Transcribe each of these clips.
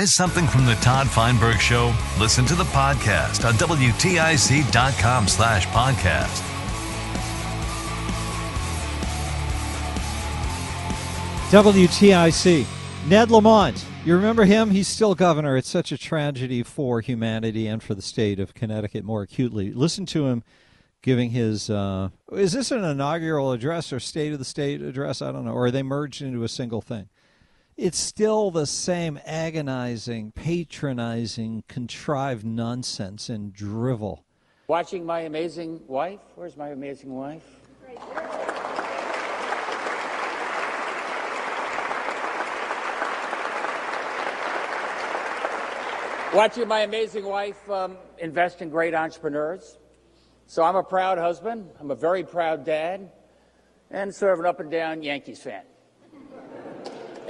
Miss something from the Todd Feinberg Show? Listen to the podcast on WTIC.com slash podcast. WTIC. Ned Lamont. You remember him? He's still governor. It's such a tragedy for humanity and for the state of Connecticut more acutely. Listen to him giving his. Uh, is this an inaugural address or state of the state address? I don't know. Or are they merged into a single thing? It's still the same agonizing, patronizing, contrived nonsense and drivel. Watching my amazing wife. Where's my amazing wife? Watching my amazing wife um, invest in great entrepreneurs. So I'm a proud husband. I'm a very proud dad, and sort of an up and down Yankees fan.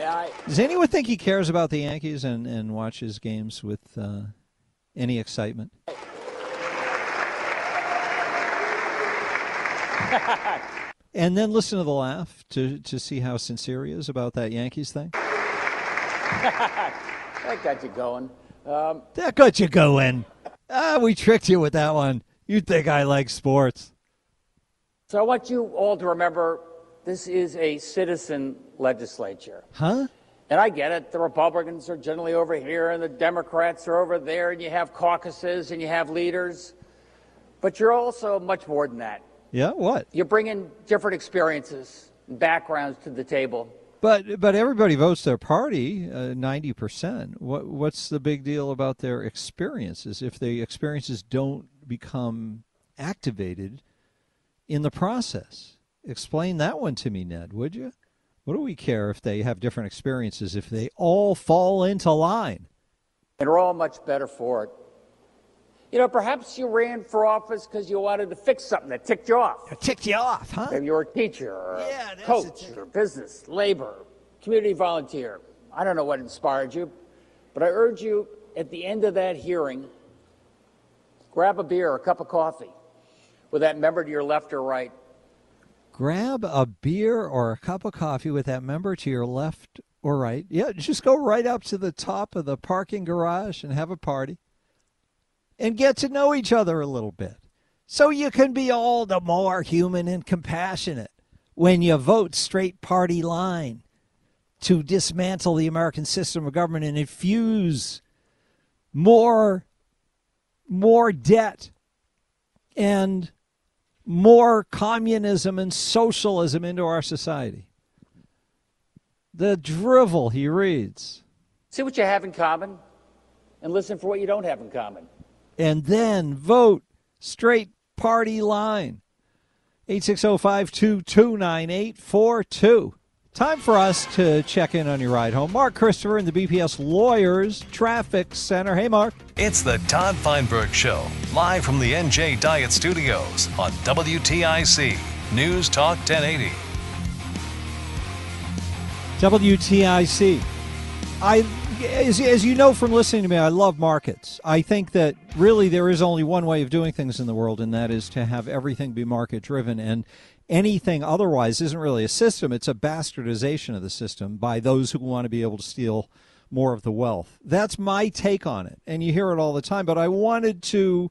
I, Does anyone think he cares about the Yankees and, and watches games with uh, any excitement? and then listen to the laugh to, to see how sincere he is about that Yankees thing. that got you going. Um, That got you going. Ah, we tricked you with that one. You'd think I like sports. so I want you all to remember this is a citizen legislature. Huh? And I get it. The Republicans are generally over here and the Democrats are over there, and you have caucuses and you have leaders. But you're also much more than that. Yeah, what? You bring in different experiences and backgrounds to the table. But but everybody votes their party, uh, ninety percent. What what's the big deal about their experiences if the experiences don't become activated in the process? Explain that one to me, Ned, would you? What do we care if they have different experiences if they all fall into line? And we're all much better for it. You know, perhaps you ran for office because you wanted to fix something that ticked you off. It ticked you off, huh? Maybe you were a teacher or a Yeah, a coach tick. or business, labor, community volunteer. I don't know what inspired you, but I urge you at the end of that hearing, grab a beer, a cup of coffee with that member to your left or right. Grab a beer or a cup of coffee with that member to your left or right. Yeah, just go right up to the top of the parking garage and have a party and get to know each other a little bit. So you can be all the more human and compassionate when you vote straight party line to dismantle the American system of government and infuse more more debt and more communism and socialism into our society. The drivel he reads. See what you have in common and listen for what you don't have in common. and then vote straight party line. 860-522-9842. Time for us to check in on your ride home. Mark Christopher in the BPS Lawyers Traffic Center. Hey, Mark. It's the Todd Feinberg Show, live from the NJ Diet Studios on WTIC News Talk 1080. WTIC. I, as, as you know from listening to me, I love markets. I think that really there is only one way of doing things in the world, and that is to have everything be market driven. And anything otherwise isn't really a system, it's a bastardization of the system by those who want to be able to steal more of the wealth. That's my take on it. And you hear it all the time, but I wanted to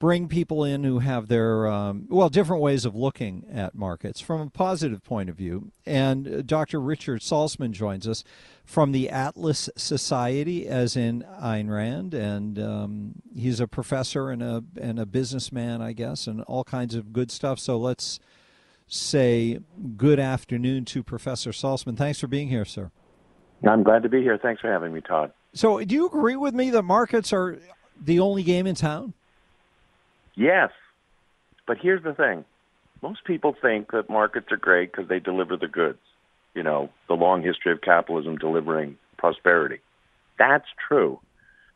bring people in who have their um, well different ways of looking at markets from a positive point of view and uh, dr richard salsman joins us from the atlas society as in Ayn rand and um, he's a professor and a, and a businessman i guess and all kinds of good stuff so let's say good afternoon to professor salsman thanks for being here sir I'm glad to be here. Thanks for having me, Todd. so do you agree with me that markets are the only game in town Yes, but here's the thing: most people think that markets are great because they deliver the goods. You know, the long history of capitalism delivering prosperity. That's true.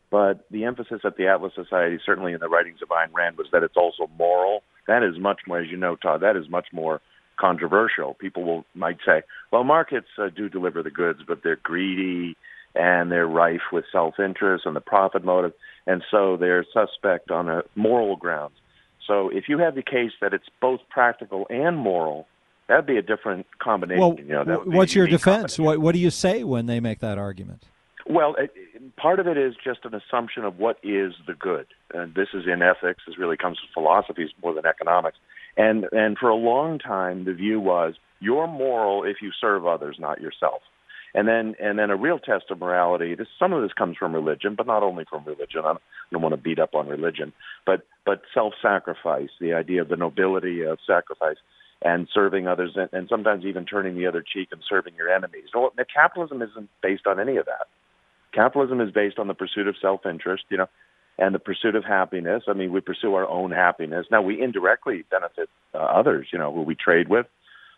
But the emphasis at the Atlas Society, certainly in the writings of Ayn Rand, was that it's also moral. That is much more, as you know, Todd, that is much more controversial. People will might say, well, markets uh, do deliver the goods, but they're greedy and they're rife with self-interest and the profit motive, and so they're suspect on a moral grounds. So if you have the case that it's both practical and moral, that'd be a different combination. Well, you know, what's your defense? What, what do you say when they make that argument? Well, it, part of it is just an assumption of what is the good, and this is in ethics. This really comes from philosophies more than economics. And and for a long time, the view was you're moral if you serve others, not yourself. And then and then a real test of morality. This some of this comes from religion, but not only from religion. I don't, I don't want to beat up on religion, but but self-sacrifice, the idea of the nobility of sacrifice and serving others, and, and sometimes even turning the other cheek and serving your enemies. Well, capitalism isn't based on any of that. Capitalism is based on the pursuit of self-interest, you know, and the pursuit of happiness. I mean, we pursue our own happiness. Now, we indirectly benefit uh, others, you know, who we trade with,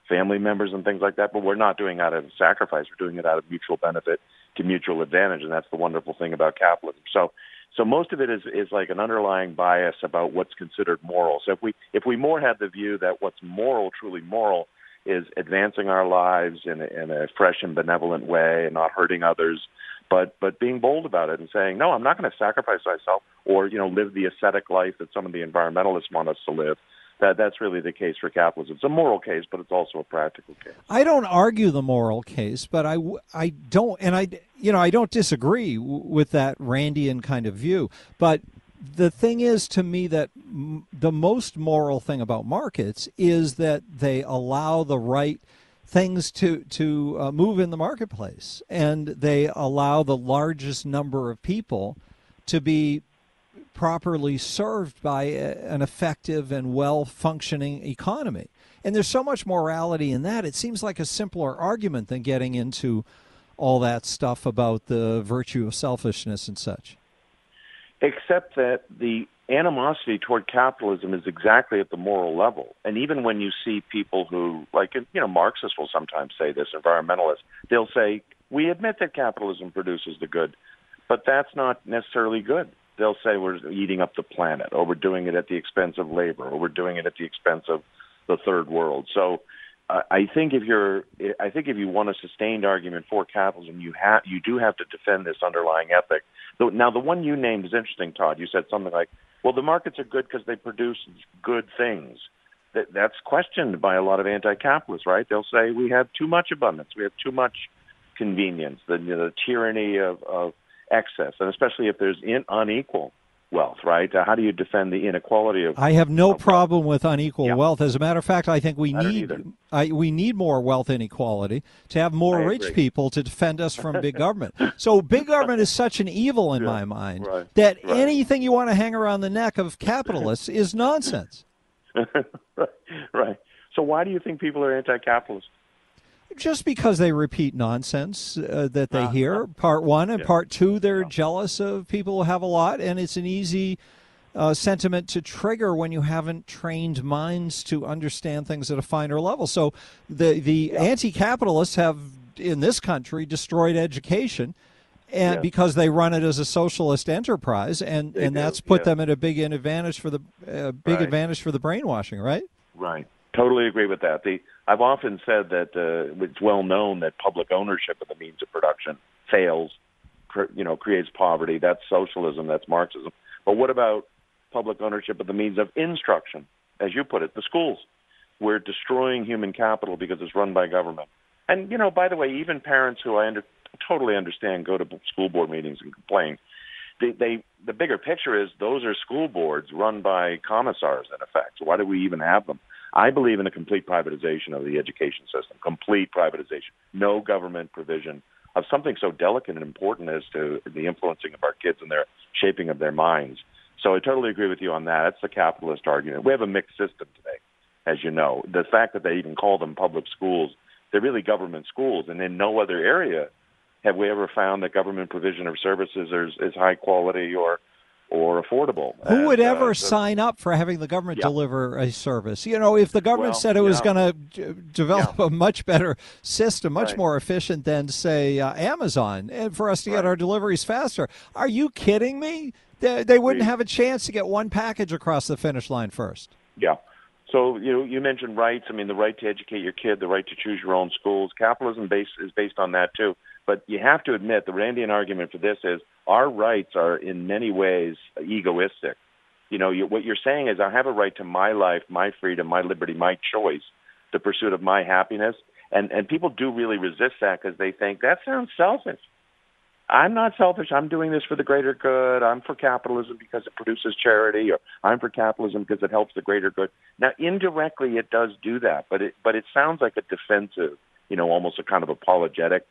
family members and things like that, but we're not doing it out of sacrifice. We're doing it out of mutual benefit to mutual advantage, and that's the wonderful thing about capitalism. So, so most of it is is like an underlying bias about what's considered moral. So if we if we more had the view that what's moral, truly moral, is advancing our lives in a, in a fresh and benevolent way and not hurting others, but but being bold about it and saying, no, I'm not going to sacrifice myself or you know live the ascetic life that some of the environmentalists want us to live. That that's really the case for capitalism. It's a moral case, but it's also a practical case. I don't argue the moral case, but I I don't and I you know I don't disagree with that Randian kind of view, but the thing is to me that m- the most moral thing about markets is that they allow the right things to to uh, move in the marketplace, and they allow the largest number of people to be properly served by a, an effective and well functioning economy. And there's so much morality in that. It seems like a simpler argument than getting into all that stuff about the virtue of selfishness and such. Except that the animosity toward capitalism is exactly at the moral level. And even when you see people who, like, you know, Marxists will sometimes say this, environmentalists, they'll say, we admit that capitalism produces the good, but that's not necessarily good. They'll say we're eating up the planet, or we're doing it at the expense of labor, or we're doing it at the expense of the third world. So uh, I think if you're, I think if you want a sustained argument for capitalism, you have, you do have to defend this underlying ethic. Now, the one you named is interesting, Todd. You said something like, well, the markets are good because they produce good things. That, that's questioned by a lot of anti-capitalists, right? They'll say we have too much abundance, we have too much convenience, the, you know, the tyranny of, of excess, and especially if there's in, unequal wealth, right? Uh, how do you defend the inequality of? I have no problem with unequal yeah. wealth. As a matter of fact, I think we I need I, we need more wealth inequality to have more I rich agree. people to defend us from big government. So big government is such an evil in Yeah, my mind right, that right. anything you want to hang around the neck of capitalists is nonsense. right. So why do you think people are anti-capitalist? Just because they repeat nonsense uh, that they Ah, hear, part one, and Yeah. part two, they're jealous of people who have a lot, and it's an easy uh, sentiment to trigger when you haven't trained minds to understand things at a finer level. So the the anti-capitalists have in this country destroyed education. And Yeah. because they run it as a socialist enterprise, and, They and do, that's put yeah. them at a big advantage for the uh, big Right. advantage for the brainwashing, right? Right. Totally agree with that. The I've often said that uh, it's well known that public ownership of the means of production fails, cr- you know, creates poverty. That's socialism. That's Marxism. But what about public ownership of the means of instruction, as you put it, the schools? We're destroying human capital because it's run by government. And you know, by the way, even parents who I under, totally understand go to school board meetings and complain. They, they the bigger picture is those are school boards run by commissars in effect. So why do we even have them? I believe in a complete privatization of the education system, complete privatization, no government provision of something so delicate and important as to the influencing of our kids and their shaping of their minds. So I totally agree with you on that. That's the capitalist argument. We have a mixed system today, as you know. The fact that they even call them public schools, they're really government schools, and in no other area have we ever found that government provision of services is, is high quality or or affordable. Who And, would uh, ever the- sign up for having the government Yeah. deliver a service? You know, if the government Well, said it was going to develop a much better system, much Right. more efficient than, say, uh, Amazon, and for us to get our deliveries faster, are you kidding me? They, they wouldn't We- have a chance to get one package across the finish line first. Yeah. So you know, you mentioned rights. I mean, the right to educate your kid, the right to choose your own schools. Capitalism base is based on that too. But you have to admit, the Randian argument for this is our rights are in many ways egoistic. You know, you, what you're saying is, I have a right to my life, my freedom, my liberty, my choice, the pursuit of my happiness. And and people do really resist that because they think that sounds selfish. I'm not selfish. I'm doing this for the greater good. I'm for capitalism because it produces charity, or I'm for capitalism because it helps the greater good. Now, indirectly, it does do that, but it but it sounds like a defensive, you know, almost a kind of apologetic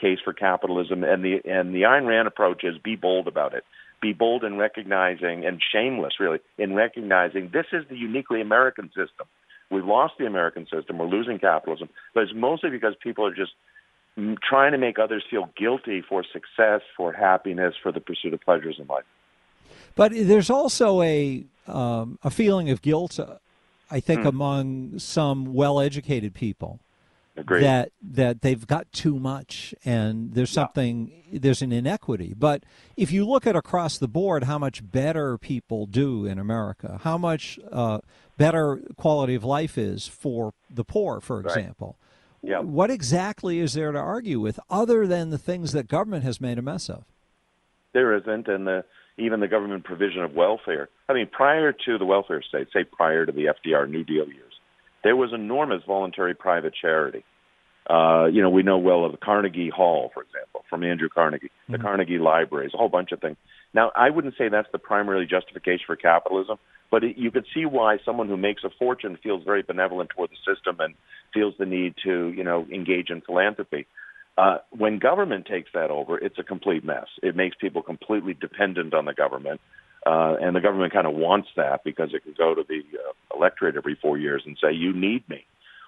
case for capitalism. And the and the Ayn Rand approach is be bold about it. Be bold in recognizing and shameless, really, in recognizing this is the uniquely American system. We've lost the American system. We're losing capitalism, but it's mostly because people are just trying to make others feel guilty for success, for happiness, for the pursuit of pleasures in life. But there's also a um, a feeling of guilt, uh, I think, Hmm. among some well-educated people Agreed. that that they've got too much, and there's Yeah. something there's an inequity. But if you look at across the board, how much better people do in America, how much uh, better quality of life is for the poor, for Right. example. Yeah. What exactly is there to argue with, other than the things that government has made a mess of? There isn't, and the, even the government provision of welfare. I mean, prior to the welfare state, say prior to the FDR New Deal years, there was enormous voluntary private charity. Uh, you know, we know well of the Carnegie Hall, for example, from Andrew Carnegie, the Carnegie Libraries, a whole bunch of things. Now, I wouldn't say that's the primary justification for capitalism, but it, you could see why someone who makes a fortune feels very benevolent toward the system and feels the need to, you know, engage in philanthropy. Uh, when government takes that over, it's a complete mess. It makes people completely dependent on the government, uh, and the government kind of wants that because it can go to the uh, electorate every four years and say, "You need me."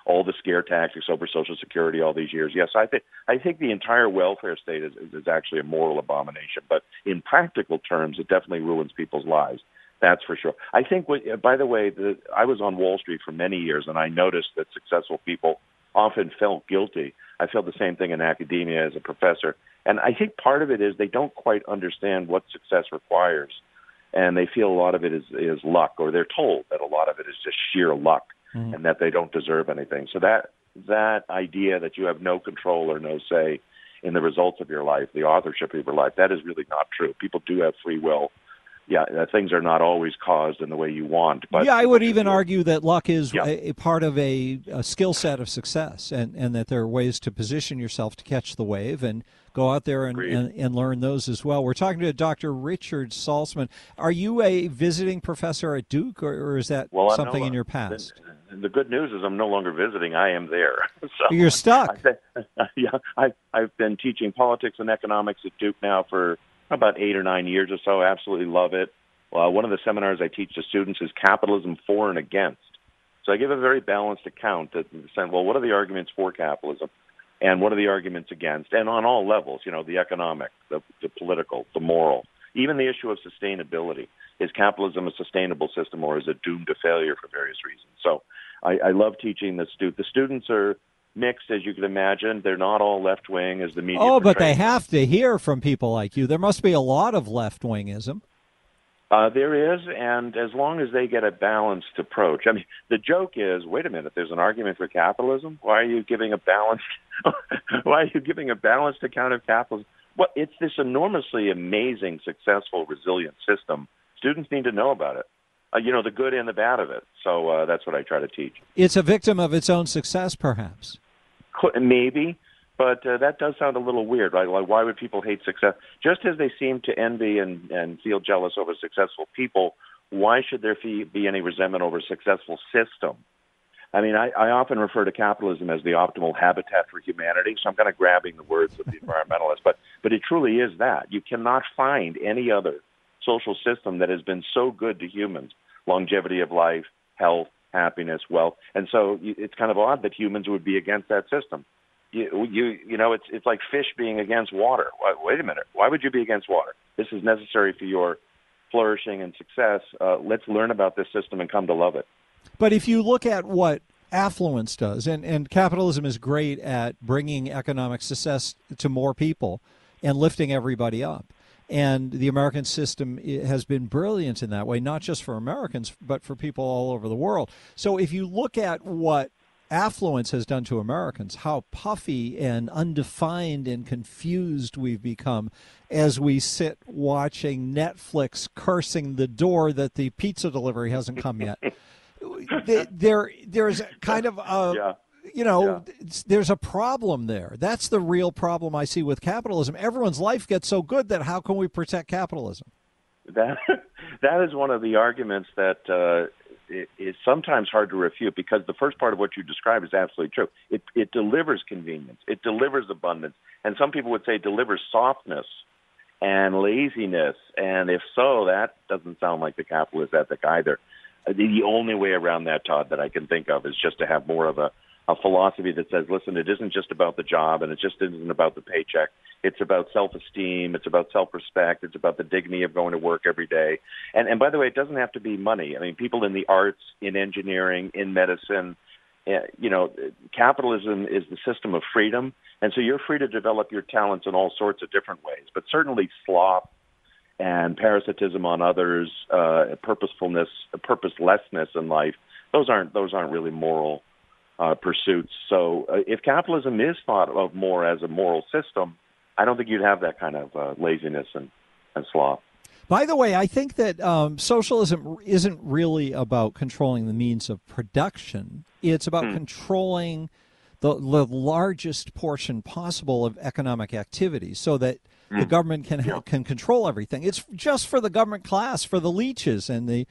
All the scare tactics over Social Security all these years. Yes, I think I think the entire welfare state is, is, actually a moral abomination. But in practical terms, it definitely ruins people's lives. That's for sure. I think. Uh, by the way, the, I was on Wall Street for many years, and I noticed that successful people often felt guilty. I felt the same thing in academia as a professor, and I think part of it is they don't quite understand what success requires, and they feel a lot of it is is luck, or they're told that a lot of it is just sheer luck, and that they don't deserve anything. So that that idea that you have no control or no say in the results of your life, the authorship of your life, that is really not true. People do have free will. Yeah, uh, things are not always caused in the way you want. But yeah, I would even argue that luck is Yeah. a, a part of a, a skill set of success, and, and that there are ways to position yourself to catch the wave and go out there and, and, and learn those as well. We're talking to Dr. Richard Salsman. Are you a visiting professor at Duke, or, or is that well, something no- in your past? The, the good news is I'm no longer visiting. I am there. so You're stuck. I, yeah, I, I've been teaching politics and economics at Duke now for about eight or nine years or so. Absolutely love it. Well, one of the seminars I teach to students is capitalism for and against. So I give a very balanced account that saying, well, what are the arguments for capitalism, and what are the arguments against, and on all levels, you know, the economic, the, the political, the moral, even the issue of sustainability. Is capitalism a sustainable system, or is it doomed to failure for various reasons? So I, I love teaching the student. The students are mixed, as you can imagine. They're not all left wing, as the media. Oh, but they have to hear from people like you. There must be a lot of left wingism. Uh, there is, and as long as they get a balanced approach. I mean, the joke is, wait a minute, there's an argument for capitalism. Why are you giving a balanced? why are you giving a balanced account of capitalism? Well, it's this enormously amazing, successful, resilient system. Students need to know about it. Uh, you know, the good and the bad of it. So uh, that's what I try to teach. It's a victim of its own success, perhaps. Maybe, but uh, that does sound a little weird, right? Like, why would people hate success? Just as they seem to envy and, and feel jealous over successful people, why should there be any resentment over a successful system? I mean, I, I often refer to capitalism as the optimal habitat for humanity, so I'm kind of grabbing the words of the environmentalists, but but it truly is that. You cannot find any other social system that has been so good to humans: longevity of life, health, happiness, wealth, and so it's kind of odd that humans would be against that system. You you you know, it's it's like fish being against water. Wait a minute, why would you be against water? This is necessary for your flourishing and success. Uh, let's learn about this system and come to love it. But if you look at what affluence does, and, and capitalism is great at bringing economic success to more people and lifting everybody up. And the American system has been brilliant in that way, not just for Americans, but for people all over the world. So if you look at what affluence has done to Americans, how puffy and undefined and confused we've become as we sit watching Netflix cursing the door that the pizza delivery hasn't come yet. there, there's kind of a. Yeah you know, yeah. there's a problem there. That's the real problem I see with capitalism. Everyone's life gets so good that how can we protect capitalism? That that is one of the arguments that uh, is sometimes hard to refute because the first part of what you describe is absolutely true. It it delivers convenience, it delivers abundance, and some people would say it delivers softness and laziness. And if so, that doesn't sound like the capitalist ethic either. Uh, the only way around that, Todd, that I can think of is just to have more of a a philosophy that says, listen, it isn't just about the job and it just isn't about the paycheck. It's about self-esteem. It's about self-respect. It's about the dignity of going to work every day. And, and by the way, it doesn't have to be money. I mean, people in the arts, in engineering, in medicine, uh, you know, capitalism is the system of freedom. And so you're free to develop your talents in all sorts of different ways. But certainly sloth and parasitism on others, uh, purposefulness, purposelessness in life, those aren't, those aren't really moral uh, pursuits. So uh, if capitalism is thought of more as a moral system, I don't think you'd have that kind of uh, laziness and, and sloth. By the way, I think that um, socialism isn't really about controlling the means of production. It's about hmm. controlling the, the largest portion possible of economic activity so that the hmm. government can yeah. can control everything. It's just for the government class, for the leeches and the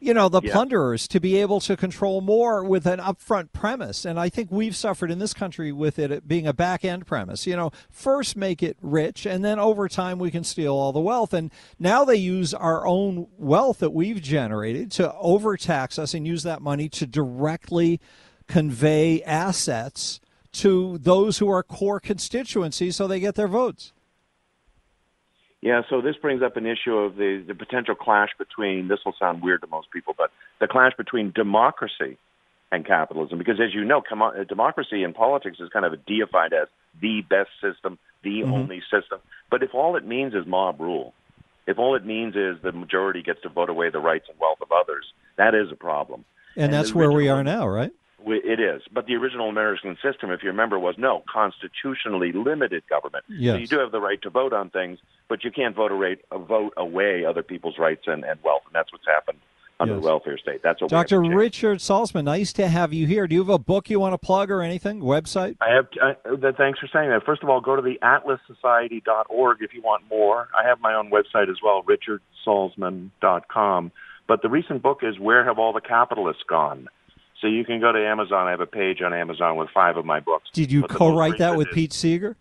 you know, the yeah. plunderers to be able to control more with an upfront premise. And I think we've suffered in this country with it being a back end premise. You know, first make it rich, and then over time we can steal all the wealth. And now they use our own wealth that we've generated to overtax us and use that money to directly convey assets to those who are core constituencies so they get their votes. Yeah, so this brings up an issue of the, the potential clash between, this will sound weird to most people, but the clash between democracy and capitalism. Because as you know, com- democracy in politics is kind of deified as the best system, the mm-hmm. only system. But if all it means is mob rule, if all it means is the majority gets to vote away the rights and wealth of others, that is a problem. And, and that's where we are now, right? It is, but the original American system, if you remember, was no constitutionally limited government. Yes. So you do have the right to vote on things, but you can't vote, rate, vote away other people's rights and, and wealth, and that's what's happened under yes. the welfare state. That's what Dr. Richard Salsman, nice to have you here. Do you have a book you want to plug or anything? Website? I have. I, thanks for saying that. First of all, go to the atlassociety.org if you want more. I have my own website as well, richardsalsman.com. But the recent book is Where Have All the Capitalists Gone? So you can go to Amazon. I have a page on Amazon with five of my books. Did you co-write that with is, Pete Seeger?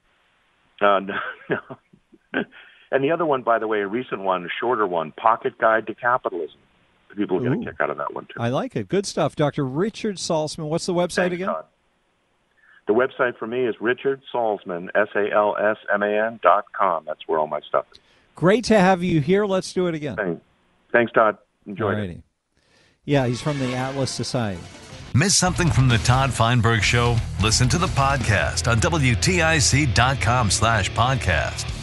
Uh, no, no. and the other one, by the way, a recent one, a shorter one, Pocket Guide to Capitalism. People get a kick out of that one too. I like it. Good stuff, Dr. Richard Salsman. What's the website Thanks, again? Todd. The website for me is Richard Salsman, S A L S M A N dot com. That's where all my stuff is. Great to have you here. Let's do it again. Thanks, Thanks Todd. Enjoy it. Yeah, he's from the Atlas Society. Miss something from the Todd Feinberg Show? Listen to the podcast on WTIC.com slash podcast.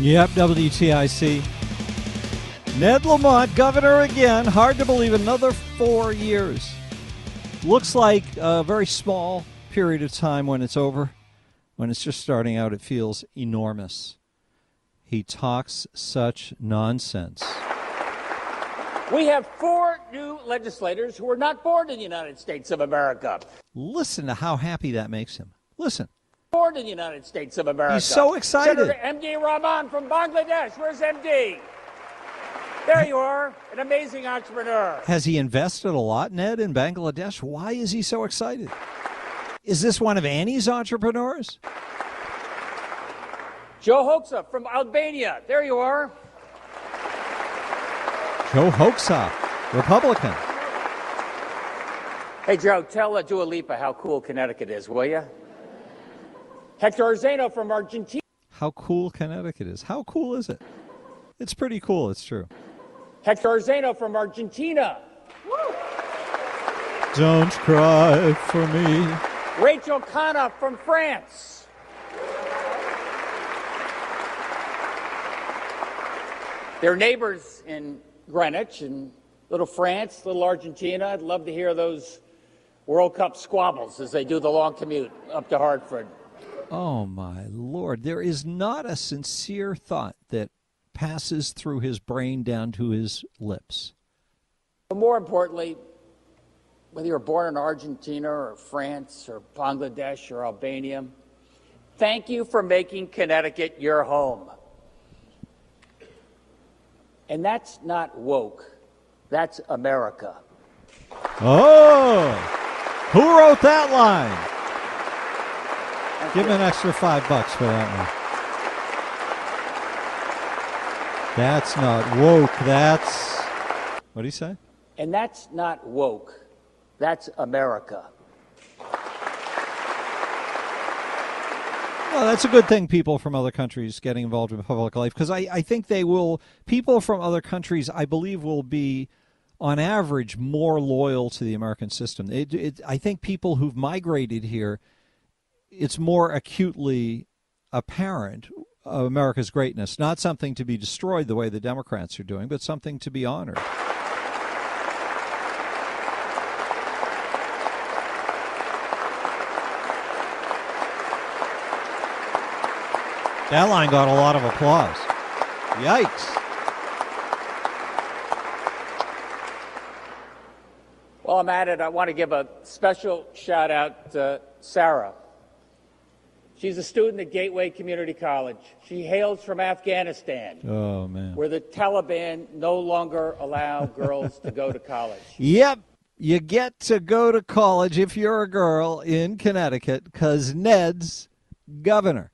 Yep, WTIC. Ned Lamont, governor again. Hard to believe another four years. Looks like a very small period of time when it's over. When it's just starting out, it feels enormous. He talks such nonsense. We have four new legislators who were not born in the United States of America. Listen to how happy that makes him. Listen. Born in the United States of America. He's so excited. Senator MD Rahman from Bangladesh. Where's MD? There you are, an amazing entrepreneur. Has he invested a lot, Ned, in Bangladesh? Why is he so excited? Is this one of Annie's entrepreneurs? Joe Hoxha from Albania. There you are. Joe Hoxha, Republican. Hey, Joe, tell uh, Dua Lipa how cool Connecticut is, will you? Hector Arzeno from Argentina. How cool Connecticut is. How cool is it? It's pretty cool, it's true. Hector Arzeno from Argentina. Don't cry for me. Rachel Khanna from France. They're neighbors in Greenwich and little France, little Argentina. I'd love to hear those World Cup squabbles as they do the long commute up to Hartford. Oh, my Lord. There is not a sincere thought that passes through his brain down to his lips. But more importantly, whether you're born in Argentina or France or Bangladesh or Albania, thank you for making Connecticut your home. And that's not woke, that's America. Oh, who wrote that line? Give him an extra five bucks for that one. That's not woke. That's what do you say? And that's not woke. That's America. Well, that's a good thing. People from other countries getting involved in public life because I, I think they will. People from other countries, I believe, will be, on average, more loyal to the American system. It, it, I think people who've migrated here, it's more acutely apparent of America's greatness, not something to be destroyed the way the Democrats are doing, but something to be honored. That line got a lot of applause. Yikes. While I'm at it, I want to give a special shout out to Sarah. She's a student at Gateway Community College. She hails from Afghanistan, Oh, man. where the Taliban no longer allow girls to go to college. Yep. You get to go to college if you're a girl in Connecticut because Ned's governor.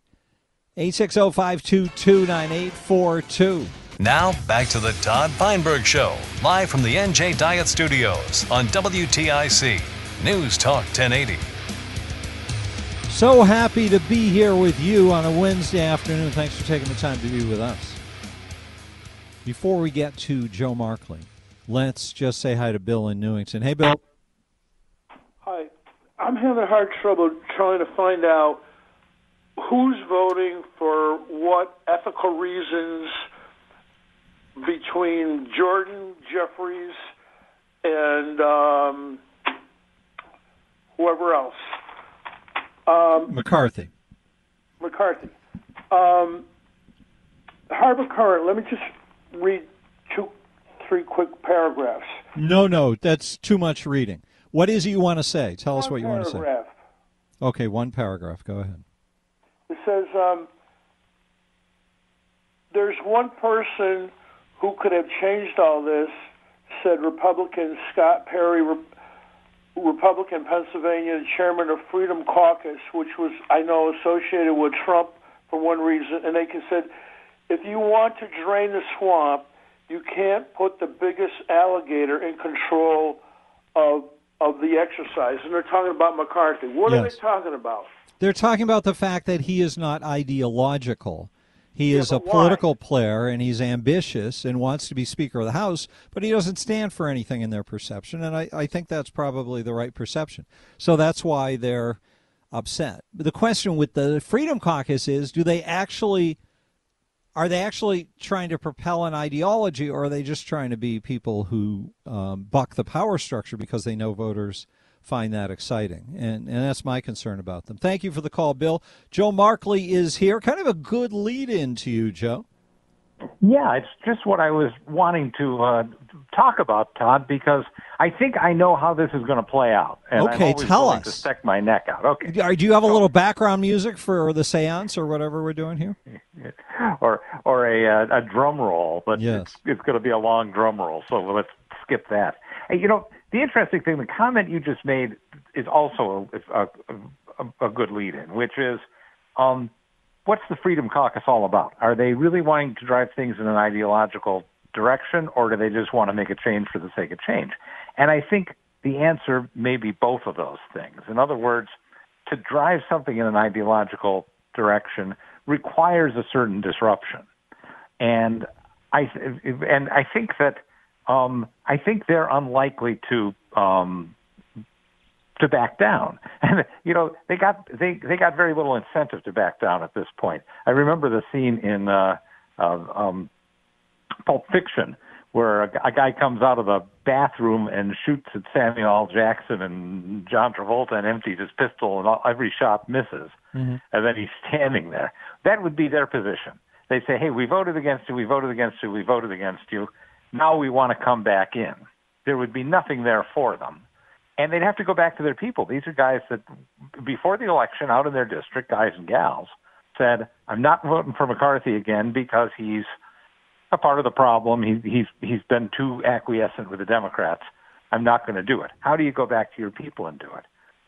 860 522 9842. Now, back to the Todd Feinberg Show, live from the NJ Diet Studios on WTIC News Talk 1080. So happy to be here with you on a Wednesday afternoon. Thanks for taking the time to be with us. Before we get to Joe Markley, let's just say hi to Bill in Newington. Hey, Bill. Hi. I'm having hard trouble trying to find out who's voting for what ethical reasons between Jordan Jeffries and um, whoever else. Um, McCarthy. McCarthy. Um, Harvard Current, let me just read two, three quick paragraphs. No, no, that's too much reading. What is it you want to say? Tell us One what you want to say. Okay, one paragraph. Go ahead. It says um, there's one person who could have changed all this, said Republican Scott Perry, Republican Pennsylvania, the chairman of Freedom Caucus, which was, I know, associated with Trump for one reason. And they said, if you want to drain the swamp, you can't put the biggest alligator in control of of the exercise. And they're talking about McCarthy. What are they talking about? They're talking about the fact that he is not ideological. He Yeah, is a but why? political player and he's ambitious and wants to be Speaker of the House, but he doesn't stand for anything in their perception. And I, I think that's probably the right perception. So that's why they're upset. But the question with the Freedom Caucus is do they actually. Are they actually trying to propel an ideology, or are they just trying to be people who um, buck the power structure because they know voters find that exciting? And, and that's my concern about them. Thank you for the call, Bill. Joe Markley is here. Kind of a good lead in to you, Joe. Yeah, it's just what I was wanting to uh, talk about, Todd, because I think I know how this is going to play out. And okay, I'm tell us. To stick my neck out. Okay. Do you have a little background music for the séance or whatever we're doing here? or or a uh, a drum roll, but yes. it's, it's going to be a long drum roll, so let's skip that. Hey, you know, the interesting thing, the comment you just made is also a, a, a, good lead-in, which is. Um, what's the Freedom Caucus all about? Are they really wanting to drive things in an ideological direction, or do they just want to make a change for the sake of change? And I think the answer may be both of those things. In other words, to drive something in an ideological direction requires a certain disruption, and I and I think that um, I think they're unlikely to um, to back down. And you know, they got they they got very little incentive to back down at this point. I remember the scene in uh, uh, um, Pulp Fiction where a, a guy comes out of the bathroom and shoots at Samuel L. Jackson and John Travolta and empties his pistol and all, every shot misses, mm-hmm. and then he's standing there. That would be their position. They say, "Hey, we voted against you. We voted against you. We voted against you. Now we want to come back in." There would be nothing there for them and they'd have to go back to their people. These are guys that, before the election, out in their district, guys and gals, said, "I'm not voting for McCarthy again because he's a part of the problem. He, he's he's been too acquiescent with the Democrats. I'm not going to do it." How do you go back to your people and do it?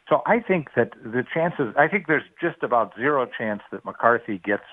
So I think that the chances, I think there's just about zero chance that McCarthy gets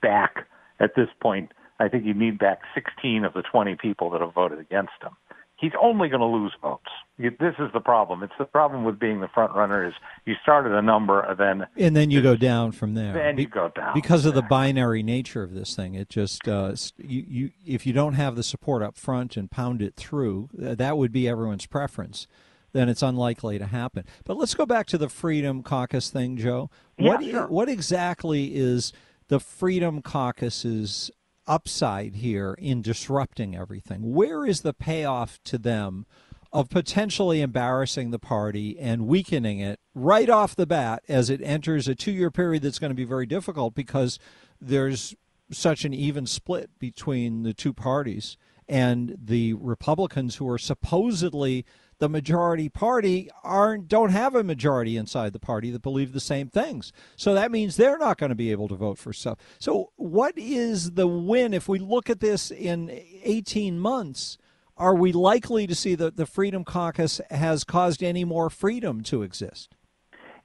back at this point. I think you need back 16 of the 20 people that have voted against him he's only going to lose votes. This is the problem. It's the problem with being the front runner is you start at a number, and then and then you go down from there. Then you go down because of the binary nature of this thing. It just uh, you, you if you don't have the support up front and pound it through, that would be everyone's preference. Then it's unlikely to happen. But let's go back to the Freedom Caucus thing, Joe. Yeah, what sure. what exactly is the Freedom Caucus's upside here in disrupting everything? Where is the payoff to them of potentially embarrassing the party and weakening it right off the bat as it enters a two year period that's going to be very difficult because there's such an even split between the two parties and the Republicans who are supposedly the majority party aren't don't have a majority inside the party that believe the same things. So that means they're not going to be able to vote for stuff. So what is the win if we look at this in 18 months? Are we likely to see that the Freedom Caucus has caused any more freedom to exist?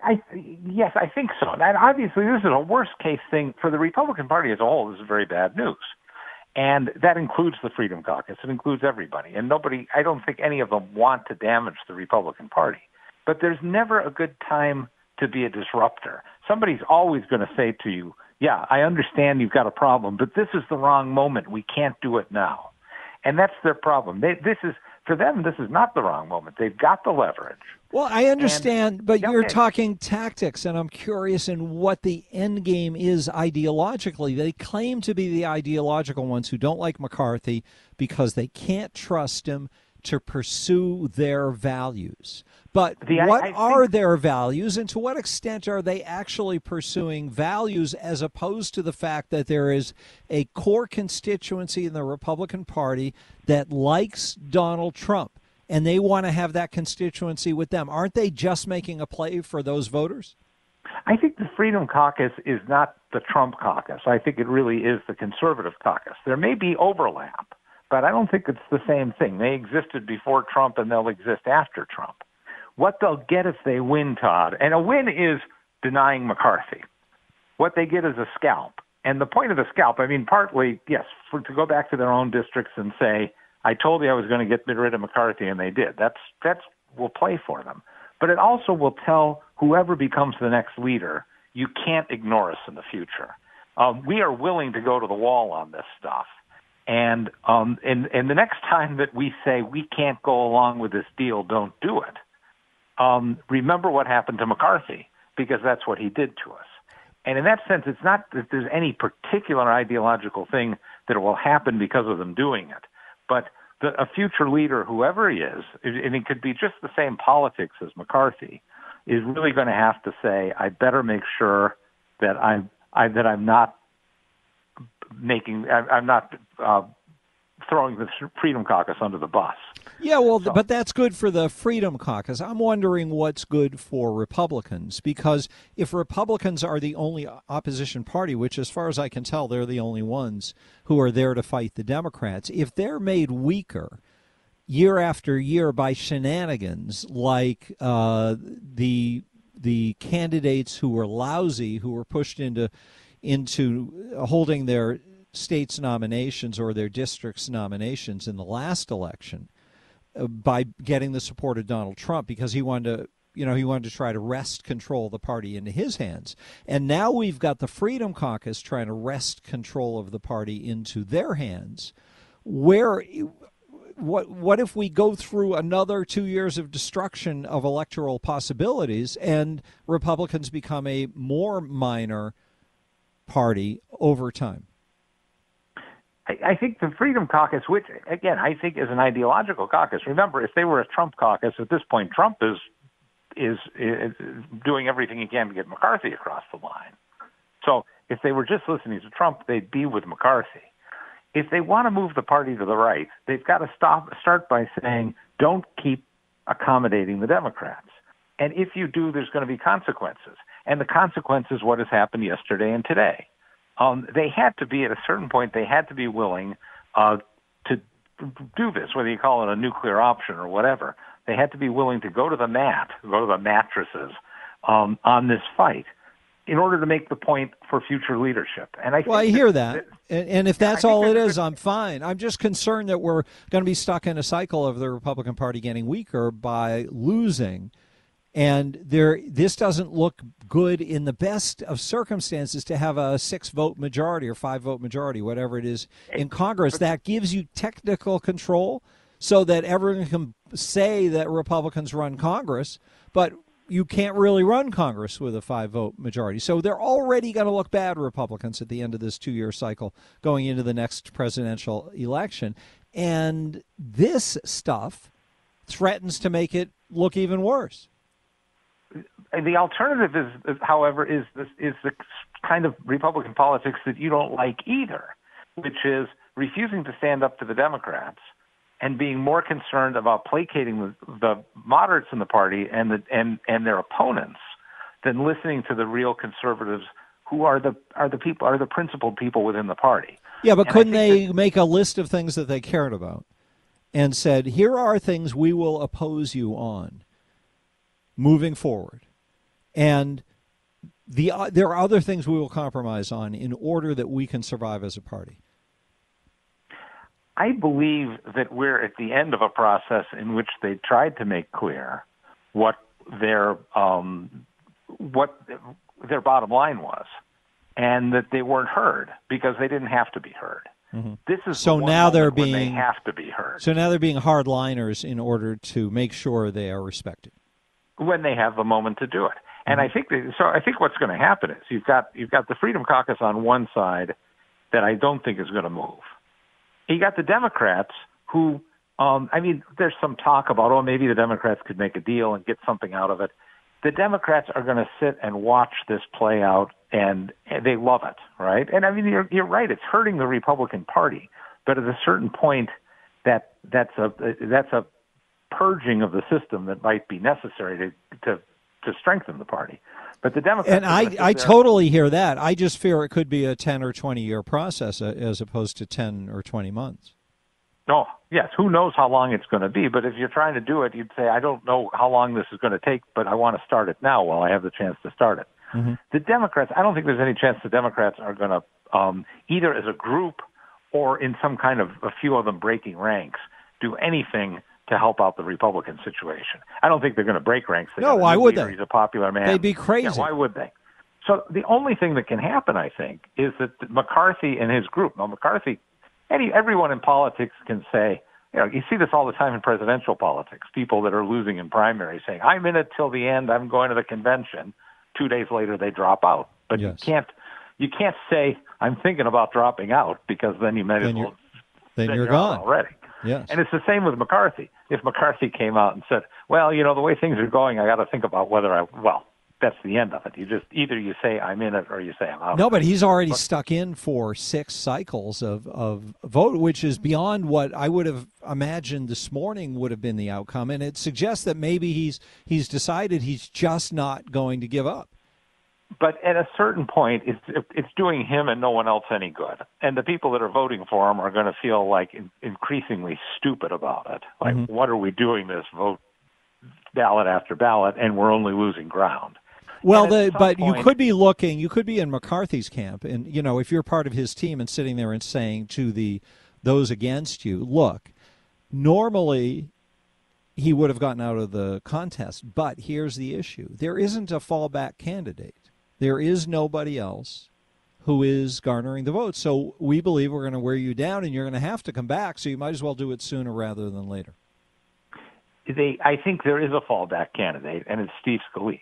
I yes, I think so. And obviously, this is a worst case thing for the Republican Party as a whole. This is very bad news. And that includes the Freedom Caucus. It includes everybody. And nobody, I don't think any of them want to damage the Republican Party. But there's never a good time to be a disruptor. Somebody's always going to say to you, yeah, I understand you've got a problem, but this is the wrong moment. We can't do it now. And that's their problem. They, this is, for them, this is not the wrong moment. They've got the leverage. Well, I understand, and, but you're talking tactics, and I'm curious in what the end game is ideologically. They claim to be the ideological ones who don't like McCarthy because they can't trust him to pursue their values. But the, what I, I are think... their values, and to what extent are they actually pursuing values as opposed to the fact that there is a core constituency in the Republican Party that likes Donald Trump? and they want to have that constituency with them. Aren't they just making a play for those voters? I think the Freedom Caucus is not the Trump caucus. I think it really is the conservative caucus. There may be overlap, but I don't think it's the same thing. They existed before Trump and they'll exist after Trump. What they'll get if they win, Todd, and a win is denying McCarthy. What they get is a scalp. And the point of the scalp, I mean, partly, yes, for, to go back to their own districts and say, I told you I was going to get rid of McCarthy, and they did. That's that's will play for them. But it also will tell whoever becomes the next leader, you can't ignore us in the future. Um, we are willing to go to the wall on this stuff. And um, and and the next time that we say we can't go along with this deal, don't do it. Um, remember what happened to McCarthy because that's what he did to us. And in that sense, it's not that there's any particular ideological thing that will happen because of them doing it, but the, a future leader, whoever he is, and it could be just the same politics as McCarthy, is really going to have to say, I better make sure that I'm I, that I'm not making. I, I'm not uh, throwing the Freedom Caucus under the bus. Yeah, well, so. but that's good for the Freedom Caucus. I'm wondering what's good for Republicans because if Republicans are the only opposition party, which, as far as I can tell, they're the only ones who are there to fight the Democrats, if they're made weaker year after year by shenanigans like uh, the the candidates who were lousy, who were pushed into into holding their states' nominations or their districts' nominations in the last election uh, by getting the support of Donald Trump because he wanted to you know, he wanted to try to wrest control of the party into his hands. And now we've got the Freedom Caucus trying to wrest control of the party into their hands. Where what what if we go through another 2 years of destruction of electoral possibilities and Republicans become a more minor party over time? I, think the Freedom Caucus, which again I think is an ideological caucus. Remember, if they were a Trump caucus at this point, Trump is is, is doing everything he can to get McCarthy across the line. So if they were just listening to Trump, they'd be with McCarthy. If they want to move the party to the right, they've got to stop start by saying, don't keep accommodating the Democrats. And if you do, there's going to be consequences. And the consequence is what has happened yesterday and today um, they had to be at a certain point. They had to be willing uh, to do this, whether you call it a nuclear option or whatever. They had to be willing to go to the mat, go to the mattresses um, on this fight in order to make the point for future leadership. And I well, I hear that, and, and, if that's all it is, I'm fine. I'm just concerned that we're going to be stuck in a cycle of the Republican Party getting weaker by losing and there, this doesn't look good in the best of circumstances to have a six vote majority or five vote majority, whatever it is, in Congress. That gives you technical control so that everyone can say that Republicans run Congress, but you can't really run Congress with a five vote majority. So they're already going to look bad, Republicans, at the end of this two year cycle going into the next presidential election. And this stuff threatens to make it look even worse the alternative is, however, is this is the kind of Republican politics that you don't like either, which is refusing to stand up to the Democrats and being more concerned about placating the, the moderates in the party and the and and their opponents than listening to the real conservatives who are the are the people are the principled people within the party. Yeah, but and couldn't they that, make a list of things that they cared about and said, "Here are things we will oppose you on moving forward." And the uh, there are other things we will compromise on in order that we can survive as a party. I believe that we're at the end of a process in which they tried to make clear what their um, what their bottom line was, and that they weren't heard because they didn't have to be heard. Mm-hmm. This is so the now they're being they have to be heard. So now they're being hardliners in order to make sure they are respected when they have the moment to do it. And I think that, so. I think what's going to happen is you've got you've got the Freedom Caucus on one side that I don't think is going to move. You got the Democrats who, um, I mean, there's some talk about oh maybe the Democrats could make a deal and get something out of it. The Democrats are going to sit and watch this play out, and, and they love it, right? And I mean, you're you're right. It's hurting the Republican Party, but at a certain point, that that's a that's a purging of the system that might be necessary to to to strengthen the party. But the Democrats and I, I totally hear that. I just fear it could be a ten or twenty year process uh, as opposed to ten or twenty months. No, oh, yes. Who knows how long it's going to be? But if you're trying to do it, you'd say, I don't know how long this is going to take, but I want to start it now while I have the chance to start it. Mm-hmm. The Democrats, I don't think there's any chance the Democrats are going to um, either as a group or in some kind of a few of them breaking ranks do anything to help out the Republican situation. I don't think they're going to break ranks. They no, why would they? He's a popular man. They'd be crazy. Yeah, why would they? So the only thing that can happen, I think, is that McCarthy and his group. Now, McCarthy, any everyone in politics can say, you know, you see this all the time in presidential politics. People that are losing in primaries saying, "I'm in it till the end. I'm going to the convention." Two days later, they drop out. But yes. you can't, you can't say, "I'm thinking about dropping out," because then you might then as well. Then you're, you're gone already. Yes. And it's the same with McCarthy. If McCarthy came out and said, "Well, you know, the way things are going, I got to think about whether I well, that's the end of it. You just either you say I'm in it or you say I'm out. No, but he's already stuck in for six cycles of, of vote, which is beyond what I would have imagined this morning would have been the outcome. And it suggests that maybe he's he's decided he's just not going to give up. But at a certain point, it's it's doing him and no one else any good. And the people that are voting for him are going to feel like in, increasingly stupid about it. Like, mm-hmm. what are we doing this vote ballot after ballot, and we're only losing ground. Well, the, but point, you could be looking, you could be in McCarthy's camp, and you know if you're part of his team and sitting there and saying to the those against you, look, normally he would have gotten out of the contest, but here's the issue: there isn't a fallback candidate. There is nobody else who is garnering the votes. So we believe we're going to wear you down, and you're going to have to come back. So you might as well do it sooner rather than later. They, I think there is a fallback candidate, and it's Steve Scalise.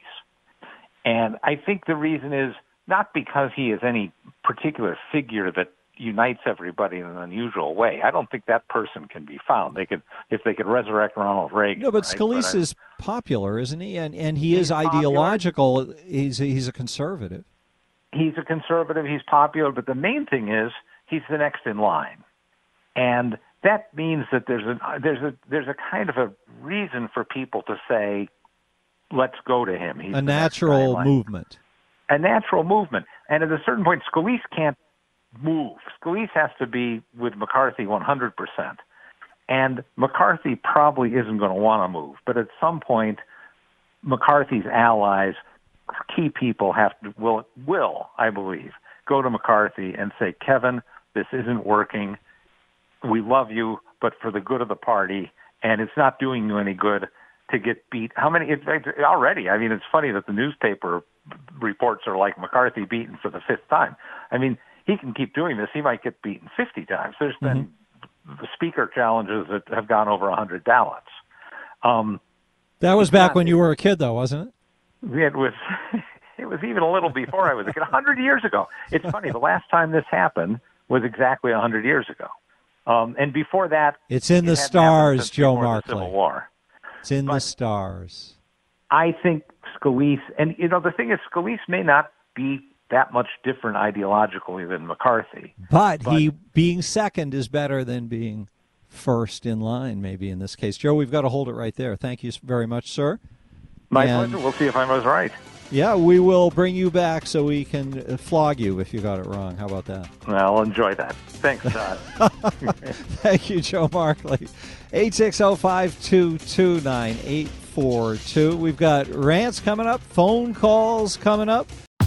And I think the reason is not because he is any particular figure that unites everybody in an unusual way. I don't think that person can be found. They could, if they could resurrect Ronald Reagan. No, but right? Scalise but is popular, isn't he? And and he is ideological. Popular. He's he's a conservative. He's a conservative. He's popular, but the main thing is he's the next in line, and that means that there's a there's a there's a kind of a reason for people to say let's go to him. He's a natural movement. A natural movement. And at a certain point, Scalise can't move. Scalise has to be with McCarthy 100%. And McCarthy probably isn't going to want to move. But at some point, McCarthy's allies, key people, have to will will I believe go to McCarthy and say, Kevin, this isn't working. We love you, but for the good of the party, and it's not doing you any good to get beat. How many? It's, already. I mean, it's funny that the newspaper reports are like McCarthy beaten for the fifth time. I mean, he can keep doing this. He might get beaten 50 times. There's mm-hmm. been speaker challenges that have gone over 100 ballots. Um, that was back not, when you were a kid, though, wasn't it? It was. It was even a little before I was a kid. 100 years ago. It's funny. The last time this happened was exactly 100 years ago. Um, and before that, it's in it the stars, Joe Markley. Civil War. It's in but the stars. I think Scalise, and you know, the thing is, Scalise may not be that much different ideologically than McCarthy. But, but he being second is better than being first in line, maybe in this case. Joe, we've got to hold it right there. Thank you very much, sir. My and, pleasure. We'll see if I was right. Yeah, we will bring you back so we can uh, flog you if you got it wrong. How about that? I'll enjoy that. Thanks, Todd. Thank you, Joe Markley. 860-522-9842. We've got rants coming up, phone calls coming up.